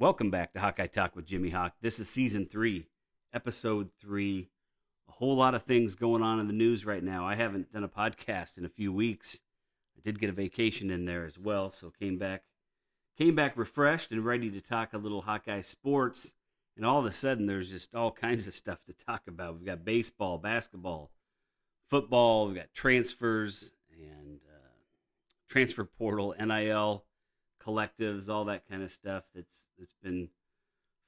Welcome back to Hawkeye Talk with Jimmy Hawk. This is season three, episode three. A whole lot of things going on in the news right now. I haven't done a podcast in a few weeks. I did get a vacation in there as well, so came back came back refreshed and ready to talk a little Hawkeye sports. And all of a sudden, there's just all kinds of stuff to talk about. We've got baseball, basketball, football, we've got transfers and uh, transfer portal, NIL collectives, all that kind of stuff that's that's been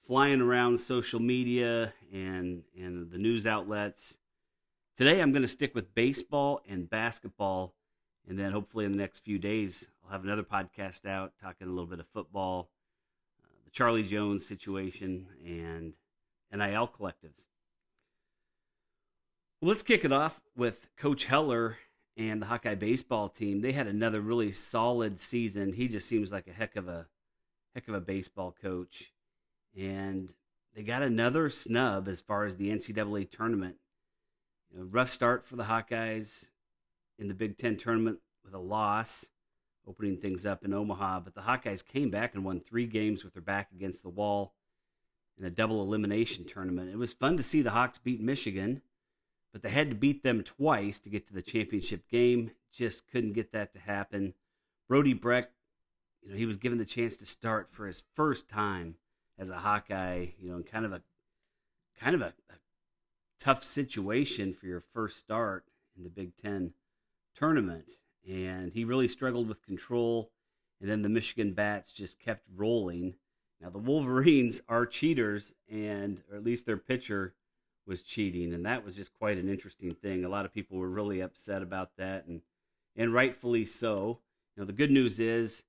flying around social media and and the news outlets. Today I'm going to stick with baseball and basketball and then hopefully in the next few days I'll have another podcast out talking a little bit of football, uh, the Charlie Jones situation and NIL collectives. Let's kick it off with Coach Heller and the Hawkeye baseball team, they had another really solid season. He just seems like a heck of a heck of a baseball coach. And they got another snub as far as the NCAA tournament. You know, rough start for the Hawkeyes in the Big Ten tournament with a loss, opening things up in Omaha. But the Hawkeyes came back and won three games with their back against the wall in a double elimination tournament. It was fun to see the Hawks beat Michigan but they had to beat them twice to get to the championship game. Just couldn't get that to happen. Brody Brecht, you know, he was given the chance to start for his first time as a Hawkeye, you know, in kind of a kind of a, a tough situation for your first start in the Big Ten tournament. And he really struggled with control. And then the Michigan Bats just kept rolling. Now the Wolverines are cheaters, and or at least their pitcher was cheating, and that was just quite an interesting thing. A lot of people were really upset about that, and and rightfully so. You know, the good news is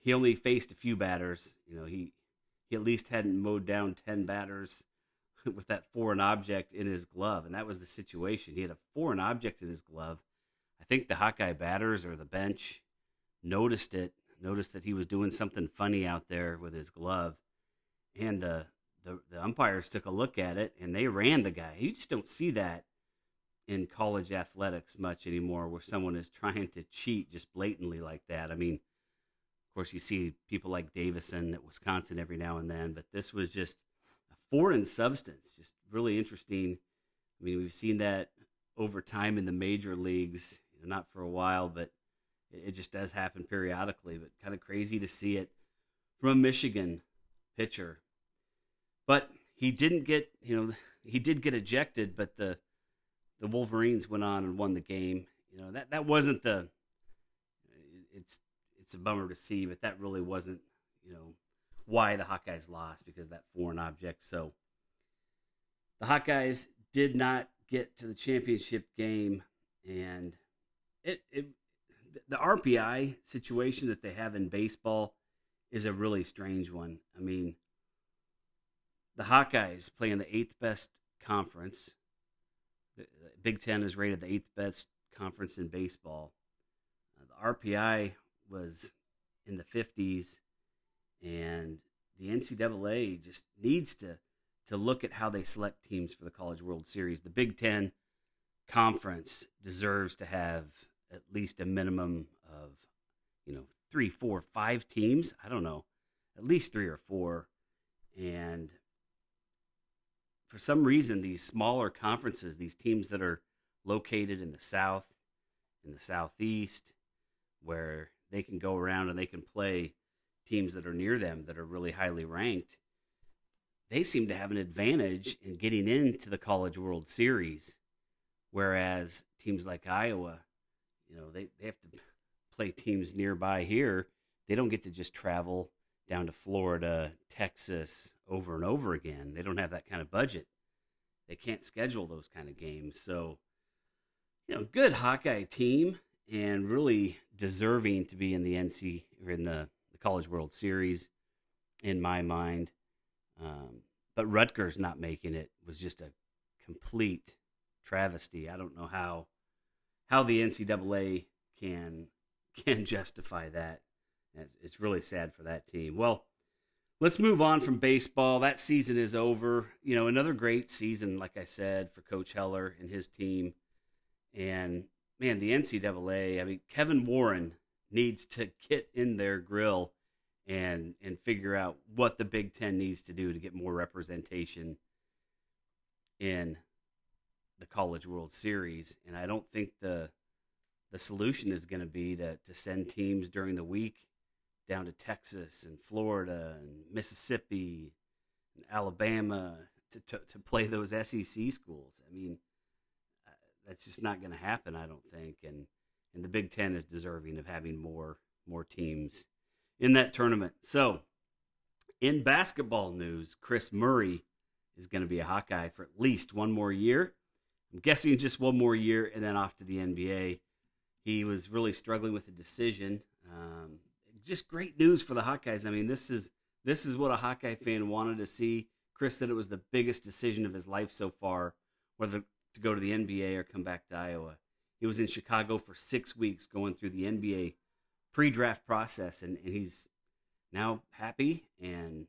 he only faced a few batters. You know, he he at least hadn't mowed down ten batters with that foreign object in his glove, and that was the situation. He had a foreign object in his glove. I think the Hawkeye batters or the bench noticed it, noticed that he was doing something funny out there with his glove, and uh, the, the umpires took a look at it and they ran the guy. You just don't see that in college athletics much anymore where someone is trying to cheat just blatantly like that. I mean, of course, you see people like Davison at Wisconsin every now and then, but this was just a foreign substance, just really interesting. I mean, we've seen that over time in the major leagues, not for a while, but it just does happen periodically. But kind of crazy to see it from a Michigan pitcher but he didn't get, you know, he did get ejected, but the the Wolverines went on and won the game. You know, that that wasn't the it's it's a bummer to see, but that really wasn't, you know, why the Hawkeyes lost because that foreign object. So the Hawkeyes did not get to the championship game and it, it the RPI situation that they have in baseball is a really strange one. I mean, the Hawkeyes play in the eighth best conference. The Big Ten is rated the eighth best conference in baseball. Uh, the RPI was in the 50s, and the NCAA just needs to to look at how they select teams for the College World Series. The Big Ten conference deserves to have at least a minimum of, you know, three, four, five teams. I don't know, at least three or four, and for some reason, these smaller conferences, these teams that are located in the South, in the Southeast, where they can go around and they can play teams that are near them that are really highly ranked, they seem to have an advantage in getting into the College World Series. Whereas teams like Iowa, you know, they, they have to play teams nearby here. They don't get to just travel down to Florida, Texas over and over again. They don't have that kind of budget. They can't schedule those kind of games. So, you know, good Hawkeye team and really deserving to be in the NC or in the, the College World Series, in my mind. Um, but Rutgers not making it was just a complete travesty. I don't know how how the NCAA can can justify that. It's really sad for that team. Well, let's move on from baseball. That season is over. You know, another great season, like I said, for Coach Heller and his team. And man, the NCAA, I mean, Kevin Warren needs to get in their grill and and figure out what the Big Ten needs to do to get more representation in the College World Series. And I don't think the the solution is going to be to to send teams during the week down to Texas and Florida and Mississippi and Alabama to, to, to play those SEC schools. I mean, uh, that's just not going to happen, I don't think. And and the Big Ten is deserving of having more more teams in that tournament. So, in basketball news, Kris Murray is going to be a Hawkeye for at least one more year. I'm guessing just one more year, and then off to the NBA. He was really struggling with a decision. Um, just great news for the Hawkeyes. I mean, this is this is what a Hawkeye fan wanted to see. Kris said it was the biggest decision of his life so far, whether to go to the NBA or come back to Iowa. He was in Chicago for six weeks going through the NBA pre-draft process, and, and he's now happy and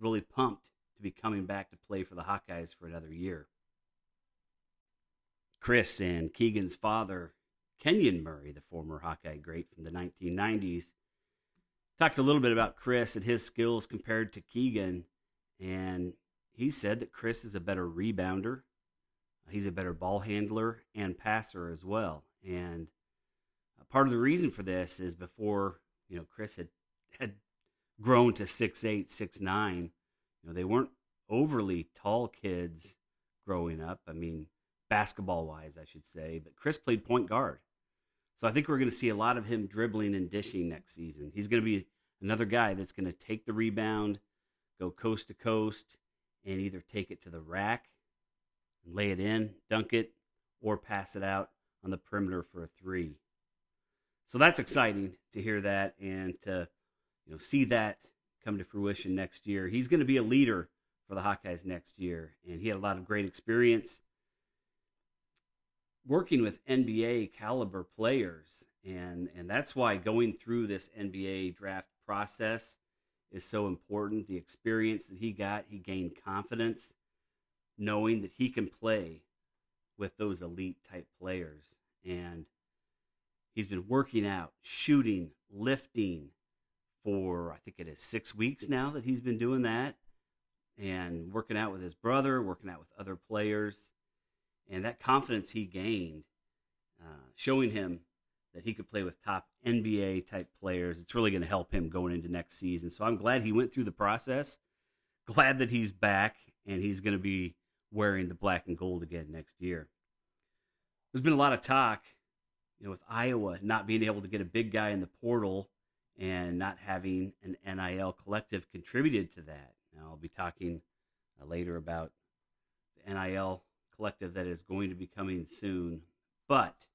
really pumped to be coming back to play for the Hawkeyes for another year. Kris and Keegan's father, Kenyon Murray, the former Hawkeye great from the 1990s, talked a little bit about Kris and his skills compared to Keegan, and he said that Kris is a better rebounder. He's a better ball handler and passer as well. And part of the reason for this is before you know Kris had had grown to six eight, six nine. You know they weren't overly tall kids growing up. I mean, basketball wise, I should say. But Kris played point guard, so I think we're going to see a lot of him dribbling and dishing next season. He's going to be another guy that's going to take the rebound, go coast to coast, and either take it to the rack, lay it in, dunk it, or pass it out on the perimeter for a three. So that's exciting to hear that and to you know see that come to fruition next year. He's going to be a leader for the Hawkeyes next year, and he had a lot of great experience working with NBA caliber players, and and that's why going through this NBA draft process is so important. The experience that he got, he gained confidence, knowing that he can play with those elite type players, and He's been working out, shooting, lifting for, I think it is six weeks now that he's been doing that and working out with his brother, working out with other players. And that confidence he gained, uh, showing him that he could play with top NBA type players, it's really going to help him going into next season. So I'm glad he went through the process. Glad that he's back and he's going to be wearing the black and gold again next year. There's been a lot of talk you know, with Iowa not being able to get a big guy in the portal and not having an NIL collective contributed to that. Now, I'll be talking uh, later about the NIL collective that is going to be coming soon. But,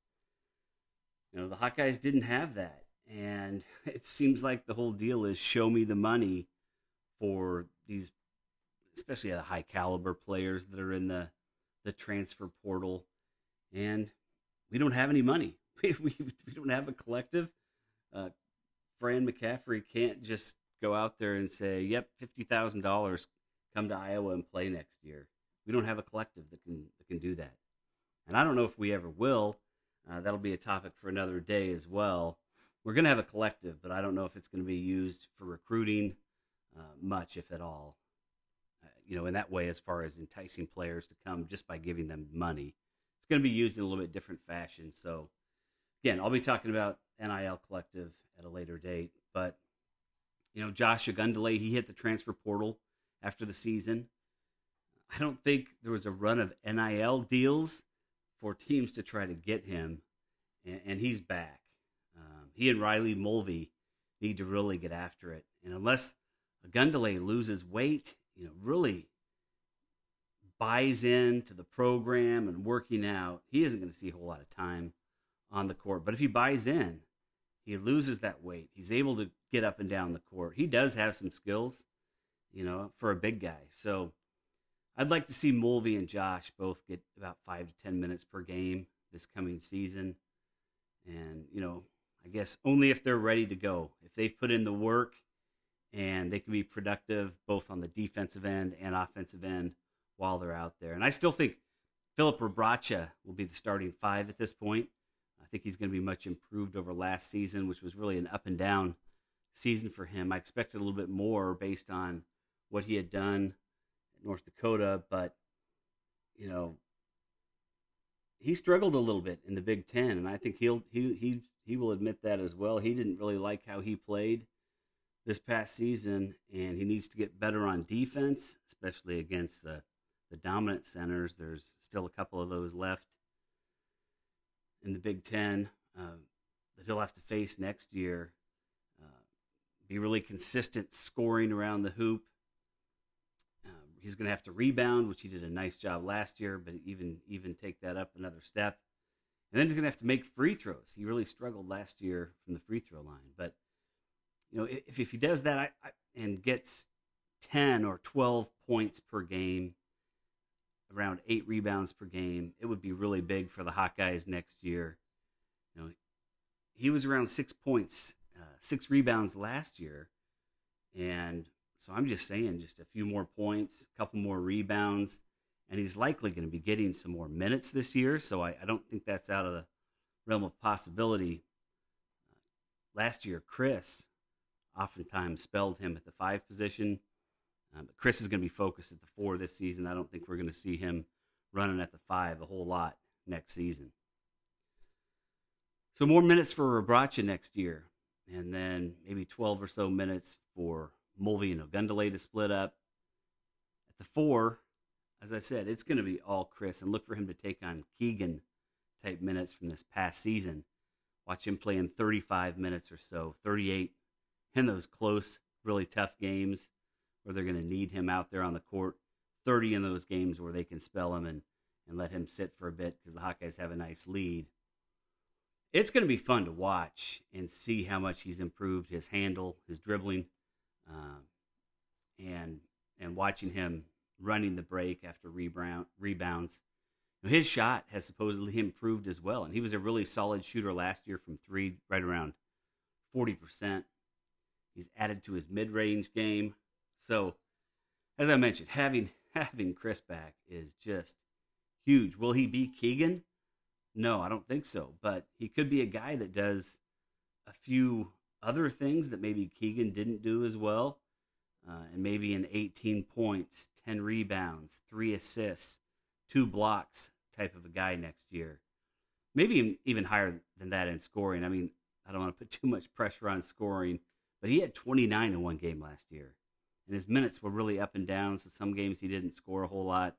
you know, the Hawkeyes didn't have that. And it seems like the whole deal is show me the money for these, especially the high caliber players that are in the, the transfer portal. And we don't have any money. we, we, we don't have a collective. Uh, Fran McCaffery can't just go out there and say, "Yep, fifty thousand dollars, come to Iowa and play next year." We don't have a collective that can that can do that, and I don't know if we ever will. Uh, that'll be a topic for another day as well. We're going to have a collective, but I don't know if it's going to be used for recruiting uh, much, if at all. Uh, you know, in that way, as far as enticing players to come just by giving them money, it's going to be used in a little bit different fashion. So again, I'll be talking about NIL Collective at a later date. But, you know, Josh Ogundele, he hit the transfer portal after the season. I don't think there was a run of NIL deals for teams to try to get him, and, and he's back. Um, he and Riley Mulvey need to really get after it. And unless Ogundele loses weight, you know, really buys into the program and working out, he isn't going to see a whole lot of time on the court. But if he buys in, he loses that weight. He's able to get up and down the court. He does have some skills, you know, for a big guy. So I'd like to see Mulvey and Josh both get about five to 10 minutes per game this coming season. And, you know, I guess only if they're ready to go. If they've put in the work and they can be productive both on the defensive end and offensive end while they're out there. And I still think Filip Rebraca will be the starting five at this point. I think he's going to be much improved over last season, which was really an up and down season for him. I expected a little bit more based on what he had done North Dakota, but you know, he struggled a little bit in the Big Ten, and I think he'll he he he will admit that as well. He didn't really like how he played this past season, and he needs to get better on defense, especially against the the dominant centers. There's still a couple of those left in the Big Ten uh, that he'll have to face next year. Uh, be really consistent scoring around the hoop. He's going to have to rebound, which he did a nice job last year, but even even take that up another step. And then he's going to have to make free throws. He really struggled last year from the free throw line, but you know if if he does that I, I, and gets ten or twelve points per game around eight rebounds per game. It would be really big for the Hawkeyes next year. You know, he was around six points, uh, six rebounds last year, and so I'm just saying, just a few more points, a couple more rebounds, and he's likely going to be getting some more minutes this year. So I, I don't think that's out of the realm of possibility. last year, Kris oftentimes spelled him at the five position. Um, but Kris is going to be focused at the four this season. I don't think we're going to see him running at the five a whole lot next season. So more minutes for Rebraca next year, and then maybe 12 or so minutes for Mulvey and Ogundele to split up. At the four, as I said, it's going to be all Kris, and look for him to take on Keegan type minutes from this past season. Watch him play in 35 minutes or so, 38 in those close, really tough games where they're going to need him out there on the court. 30 in those games where they can spell him and, and let him sit for a bit because the Hawkeyes have a nice lead. It's going to be fun to watch and see how much he's improved his handle, his dribbling, uh, and and watching him running the break after rebound, rebounds. His shot has supposedly improved as well, and he was a really solid shooter last year from three, right around 40%. He's added to his mid range game. So, as I mentioned, having having Kris back is just huge. Will he be Keegan? No, I don't think so. But he could be a guy that does a few other things that maybe Keegan didn't do as well. Uh, and maybe an 18 points, 10 rebounds, three assists, two blocks type of a guy next year. Maybe even higher than that in scoring. I mean, I don't want to put too much pressure on scoring, but he had 29 in one game last year and his minutes were really up and down. So some games he didn't score a whole lot.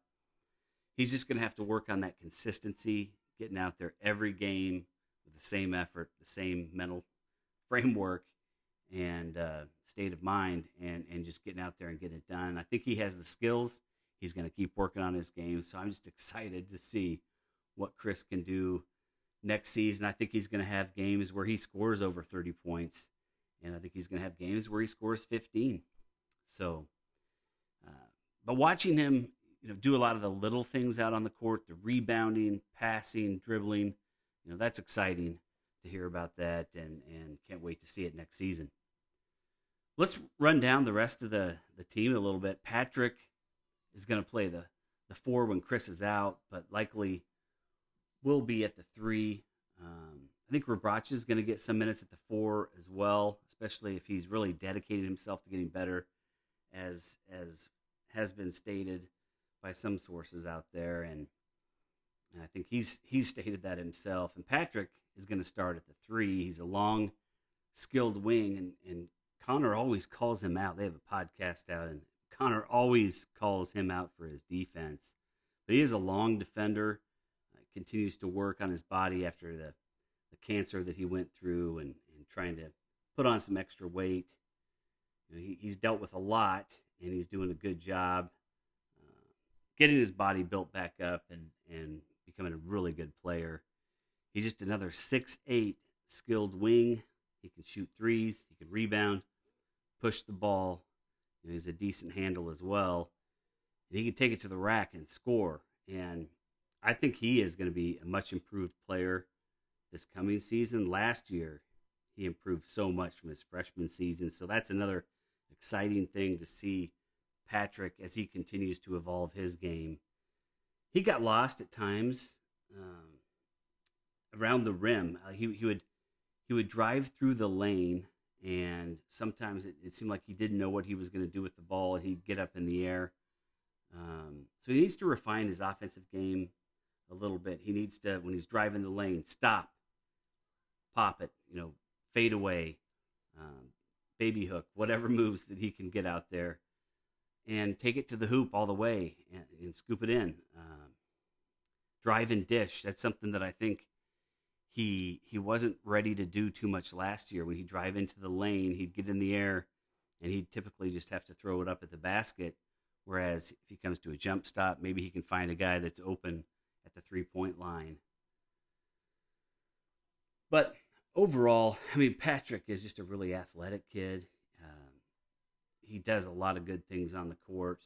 He's just going to have to work on that consistency, getting out there every game with the same effort, the same mental framework and uh, state of mind, and and just getting out there and getting it done. I think he has the skills. He's going to keep working on his game. So I'm just excited to see what Kris can do next season. I think he's going to have games where he scores over 30 points, and I think he's going to have games where he scores 15. So, uh, but watching him, you know, do a lot of the little things out on the court, the rebounding, passing, dribbling, you know, that's exciting to hear about that, and and can't wait to see it next season. Let's run down the rest of the the team a little bit. Patrick is going to play the the four when Kris is out, but likely will be at the three. Um, I think Rebraca is going to get some minutes at the four as well, especially if he's really dedicated himself to getting better as as has been stated by some sources out there, and, and I think he's he's stated that himself. And Patrick is going to start at the three. He's a long, skilled wing, and and Connor always calls him out. They have a podcast out, and Connor always calls him out for his defense. But he is a long defender. Uh, continues to work on his body after the the cancer that he went through, and and trying to put on some extra weight. You know, he, he's dealt with a lot, and he's doing a good job uh, getting his body built back up and, and becoming a really good player. He's just another six eight skilled wing. He can shoot threes. He can rebound, push the ball. He's a decent handle as well. And he can take it to the rack and score. And I think he is going to be a much improved player this coming season. Last year, he improved so much from his freshman season. So that's another exciting thing to see Patrick as he continues to evolve his game. He got lost at times um, around the rim. Uh, he he would he would drive through the lane and sometimes it, it seemed like he didn't know what he was going to do with the ball, and he'd get up in the air. Um, so he needs to refine his offensive game a little bit. He needs to, when he's driving the lane, stop, pop it, you know, fade away, um, baby hook, whatever moves that he can get out there, and take it to the hoop all the way and, and scoop it in. Um, drive and dish. That's something that I think he he wasn't ready to do too much last year. When he'd drive into the lane, he'd get in the air, and he'd typically just have to throw it up at the basket. Whereas if he comes to a jump stop, maybe he can find a guy that's open at the three point line. But overall, I mean, Patrick is just a really athletic kid. Um, he does a lot of good things on the court,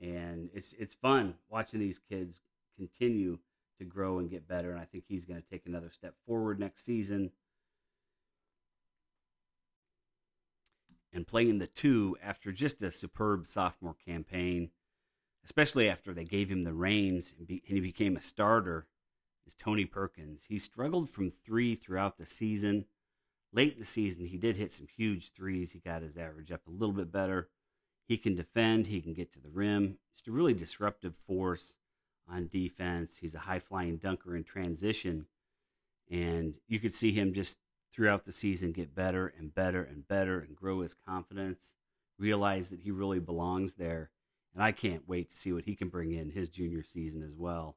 and it's it's fun watching these kids continue to grow and get better. And I think he's going to take another step forward next season. And playing the two after just a superb sophomore campaign, especially after they gave him the reins and, be, and he became a starter, is Tony Perkins. He struggled from three throughout the season. Late in the season, he did hit some huge threes. He got his average up a little bit better. He can defend, he can get to the rim. Just a really disruptive force on defense. He's a high flying dunker in transition. And you could see him just throughout the season get better and better and better and grow his confidence, realize that he really belongs there. And I can't wait to see what he can bring in his junior season as well.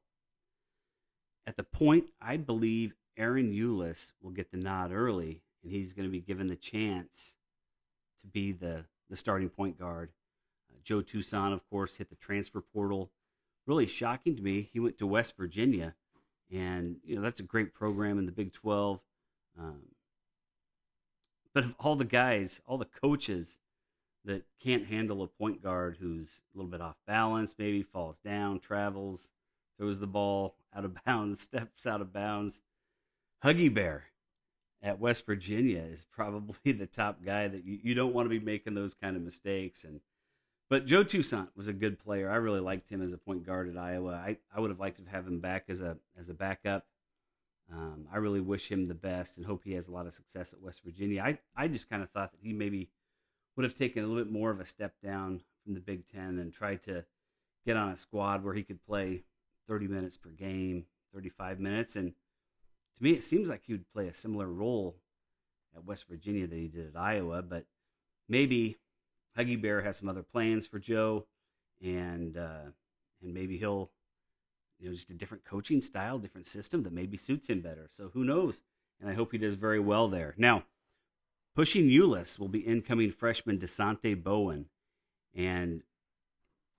At the point, I believe Ahron Ulis will get the nod early, and he's going to be given the chance to be the, the starting point guard. Uh, Joe Toussaint, of course, hit the transfer portal. Really shocking to me. He went to West Virginia, and you know that's a great program in the Big 12. Um, but of all the guys, all the coaches that can't handle a point guard who's a little bit off balance, maybe falls down, travels, throws the ball out of bounds, steps out of bounds. Huggy Bear at West Virginia is probably the top guy that you, you don't want to be making those kind of mistakes. And but Joe Toussaint was a good player. I really liked him as a point guard at Iowa. I, I would have liked to have him back as a as a backup. Um, I really wish him the best and hope he has a lot of success at West Virginia. I, I just kind of thought that he maybe would have taken a little bit more of a step down from the Big Ten and tried to get on a squad where he could play 30 minutes per game, 35 minutes. And to me, it seems like he would play a similar role at West Virginia that he did at Iowa. But maybe Huggy Bear has some other plans for Joe, and uh, and maybe he'll, you know, just a different coaching style, different system that maybe suits him better. So who knows? And I hope he does very well there. Now, pushing Ulis will be incoming freshman Dasonte Bowen, and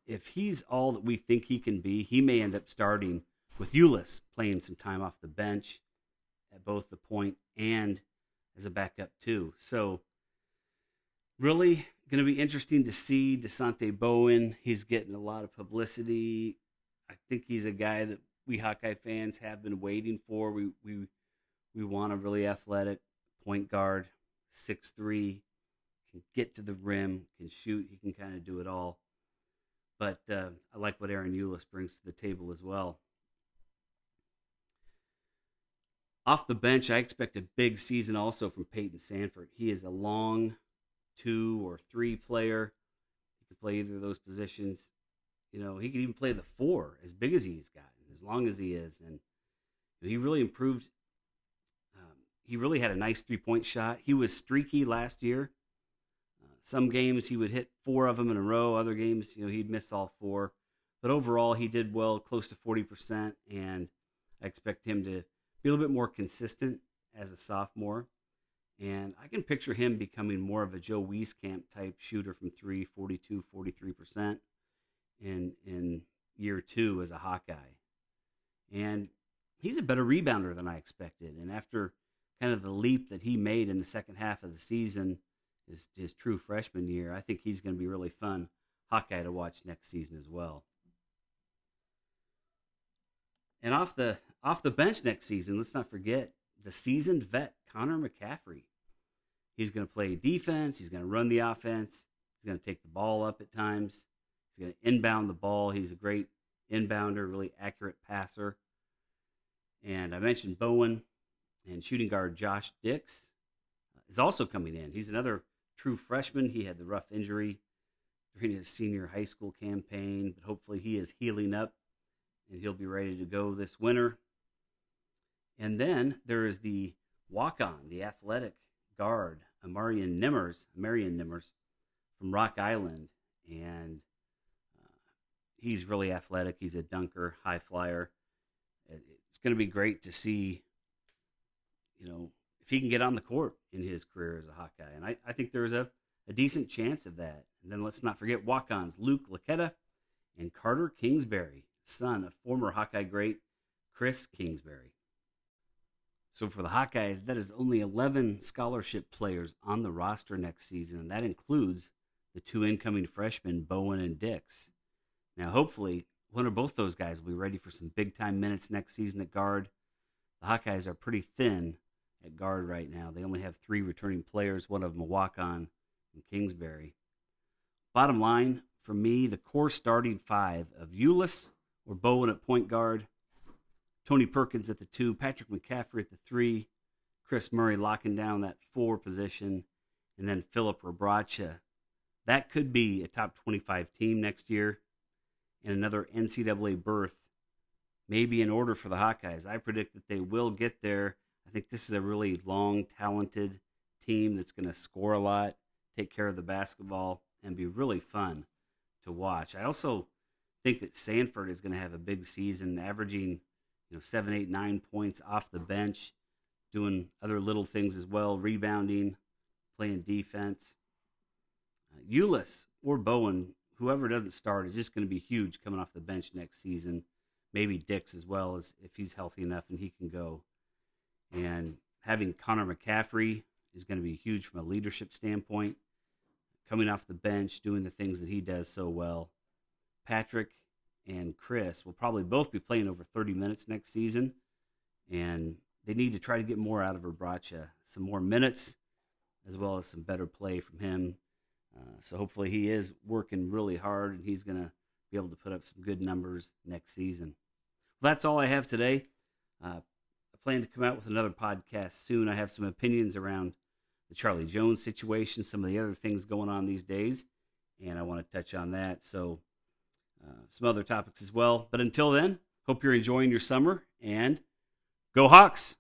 if he's all that we think he can be, he may end up starting with Ulis playing some time off the bench at both the point and as a backup too. So really going to be interesting to see Dasonte Bowen. He's getting a lot of publicity. I think he's a guy that we Hawkeye fans have been waiting for. We we we want a really athletic point guard, six three, can get to the rim, can shoot. He can kind of do it all. But uh, I like what Ahron Ulis brings to the table as well. Off the bench, I expect a big season also from Payton Sandfort. He is a long two or three player. He could play either of those positions. You know, he could even play the four, as big as he's gotten, as long as he is. And he really improved. Um, he really had a nice three point shot. He was streaky last year. Some games he would hit four of them in a row. Other games, you know, he'd miss all four. But overall, he did well, close to 40%. And I expect him to be a little bit more consistent as a sophomore. And I can picture him becoming more of a Joe Wieskamp type shooter from three, 42, 43% in, in year two as a Hawkeye. And he's a better rebounder than I expected. And after kind of the leap that he made in the second half of the season, his his true freshman year. I think he's going to be really fun Hawkeye to watch next season as well. And off the off the bench next season, let's not forget the seasoned vet Connor McCaffery. He's going to play defense. He's going to run the offense. He's going to take the ball up at times. He's going to inbound the ball. He's a great inbounder, really accurate passer. And I mentioned Bowen and shooting guard Josh Dix uh, is also coming in. He's another true freshman. He had the rough injury during his senior high school campaign, but hopefully he is healing up and he'll be ready to go this winter. And then there is the walk on, the athletic guard, Amarian Nimmers, Marion Nimmers from Rock Island. And uh, he's really athletic. He's a dunker, high flyer. It's going to be great to see, you know, if he can get on the court in his career as a Hawkeye. And I, I think there's a, a decent chance of that. And then let's not forget walk ons Luke Laketta and Carter Kingsbury, son of former Hawkeye great Chris Kingsbury. So for the Hawkeyes, that is only 11 scholarship players on the roster next season, and that includes the two incoming freshmen, Bowen and Dix. Now, hopefully, one or both those guys will be ready for some big time minutes next season at guard. The Hawkeyes are pretty thin at guard right now. They only have three returning players, one of them a walk on in Kingsbury. Bottom line, for me, the core starting five of Ulis or Bowen at point guard, Tony Perkins at the two, Patrick McCaffery at the three, Kris Murray locking down that four position, and then Filip Rebraca. That could be a top 25 team next year and another NCAA berth, maybe in order for the Hawkeyes. I predict that they will get there. I think this is a really long, talented team that's going to score a lot, take care of the basketball, and be really fun to watch. I also think that Sandfort is going to have a big season, averaging you know seven, eight, nine points off the bench, doing other little things as well, rebounding, playing defense. Uh, or Bowen, whoever doesn't start, is just going to be huge coming off the bench next season. Maybe Dix as well as if he's healthy enough and he can go. And having Connor McCaffery is going to be huge from a leadership standpoint. Coming off the bench, doing the things that he does so well. Patrick and Kris will probably both be playing over 30 minutes next season. And they need to try to get more out of Rebraca, some more minutes, as well as some better play from him. Uh, so hopefully he is working really hard and he's going to be able to put up some good numbers next season. Well, that's all I have today. Uh, I plan to come out with another podcast soon. I have some opinions around the Charlie Jones situation, some of the other things going on these days, and I want to touch on that. So Uh, some other topics as well. But until then, hope you're enjoying your summer and go Hawks!